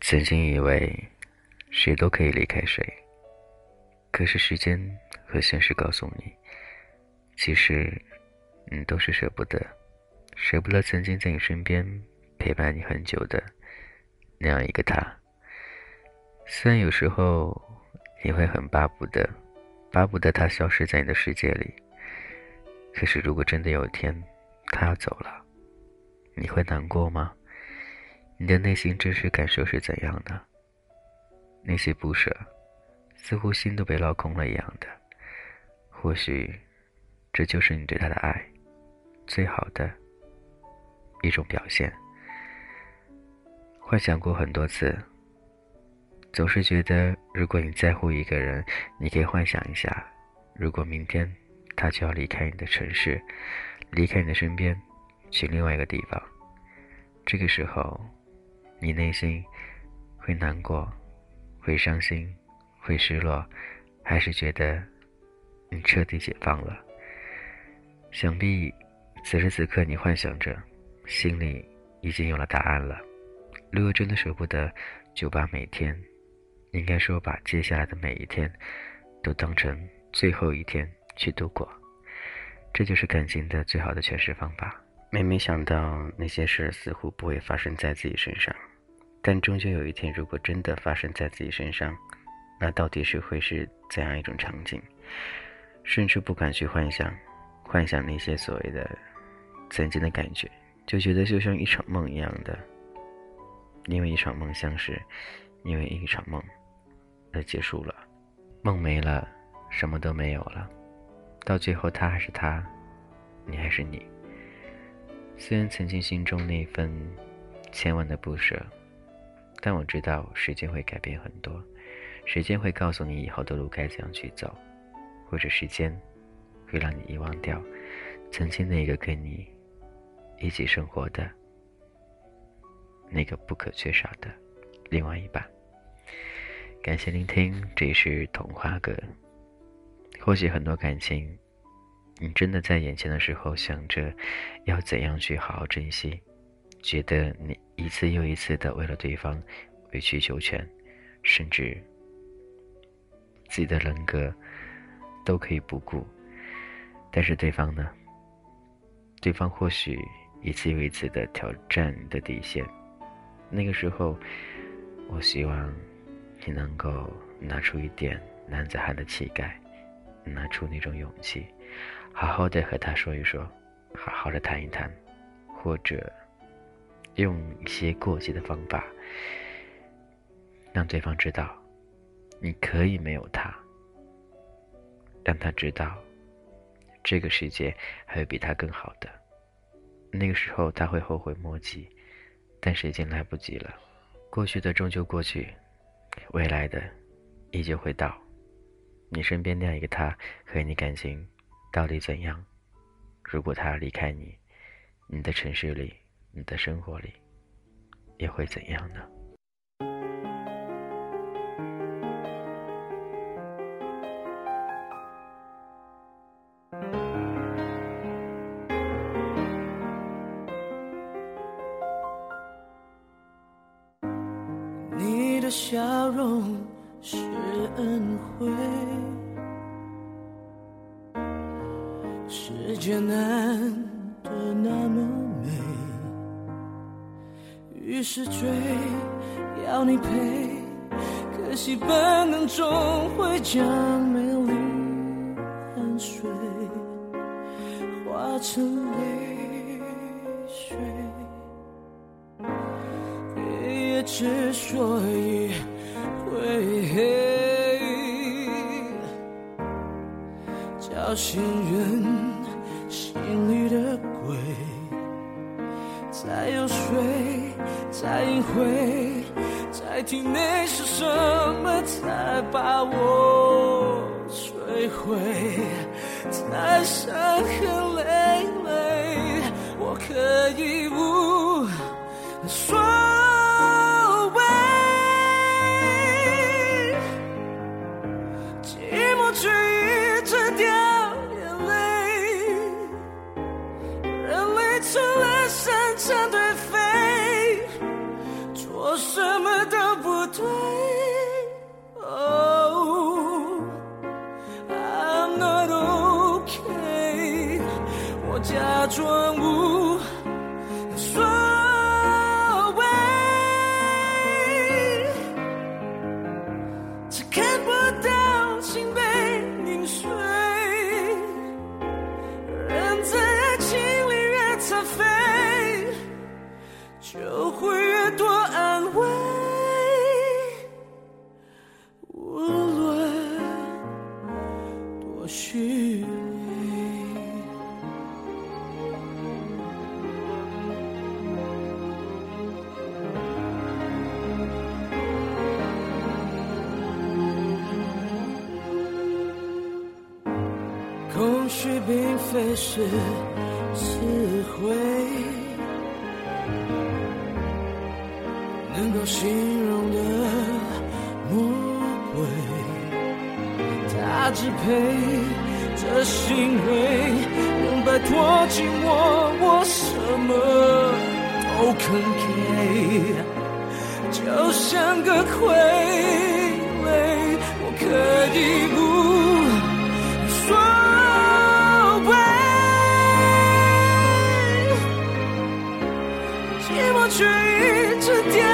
曾经以为谁都可以离开谁，可是时间和现实告诉你，其实你都是舍不得，舍不得曾经在你身边陪伴你很久的那样一个他。虽然有时候你会很巴不得，巴不得他消失在你的世界里，可是如果真的有一天他要走了，你会难过吗？你的内心真实感受是怎样的？那些不舍，似乎心都被捞空了一样的。或许，这就是你对他的爱，最好的一种表现。幻想过很多次，总是觉得，如果你在乎一个人，你可以幻想一下，如果明天他就要离开你的城市，离开你的身边，去另外一个地方，这个时候。你内心会难过，会伤心，会失落，还是觉得你彻底解放了？想必此时此刻你幻想着，心里已经有了答案了。如果真的舍不得，就把每天，应该说把接下来的每一天，都当成最后一天去度过。这就是感情的最好的诠释方法。每每想到那些事似乎不会发生在自己身上。但终究有一天，如果真的发生在自己身上，那到底是会是怎样一种场景？甚至不敢去幻想，幻想那些所谓的曾经的感觉，就觉得就像一场梦一样的。因为一场梦相识，因为一场梦而结束了，梦没了，什么都没有了。到最后，他还是他，你还是你。虽然曾经心中那份千万的不舍。但我知道时间会改变很多，时间会告诉你以后的路该怎样去走，或者时间会让你遗忘掉曾经那个跟你一起生活的那个不可缺少的另外一半。感谢聆听，这里是童话哥。或许很多感情，你真的在眼前的时候想着要怎样去好好珍惜。觉得你一次又一次的为了对方委曲求全，甚至自己的人格都可以不顾，但是对方呢？对方或许一次又一次的挑战你的底线，那个时候，我希望你能够拿出一点男子汉的气概，拿出那种勇气，好好的和他说一说，好好的谈一谈，或者。用一些过激的方法，让对方知道你可以没有他，让他知道这个世界还有比他更好的。那个时候他会后悔莫及，但是已经来不及了。过去的终究过去，未来的依旧会到。你身边那样一个他和你感情到底怎样？如果他离开你，你的城市里。你的生活里也会怎样呢？笑容是恩惠，世界难得那么美。于是追，要你陪，可惜本能终会将美丽汗水化成泪水。黑夜夜有些人心里的鬼，在游说。在隐晦，在体内是什么才把我摧毁？在伤痕人类除了生长颓废，做什么都不对。Oh, I'm not OK，我假装无所情绪并非是词汇，能够形容的魔鬼，他支配着心蕊，能摆脱寂寞，我什么都肯给。就像个傀儡，我可以不我却一直甜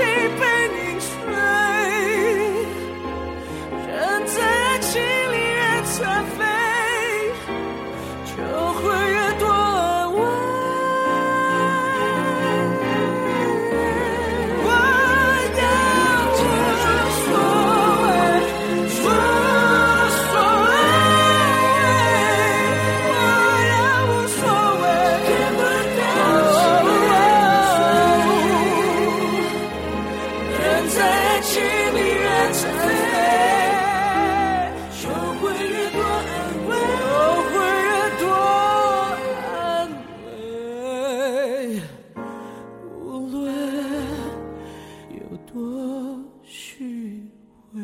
sheep 有多虚伪。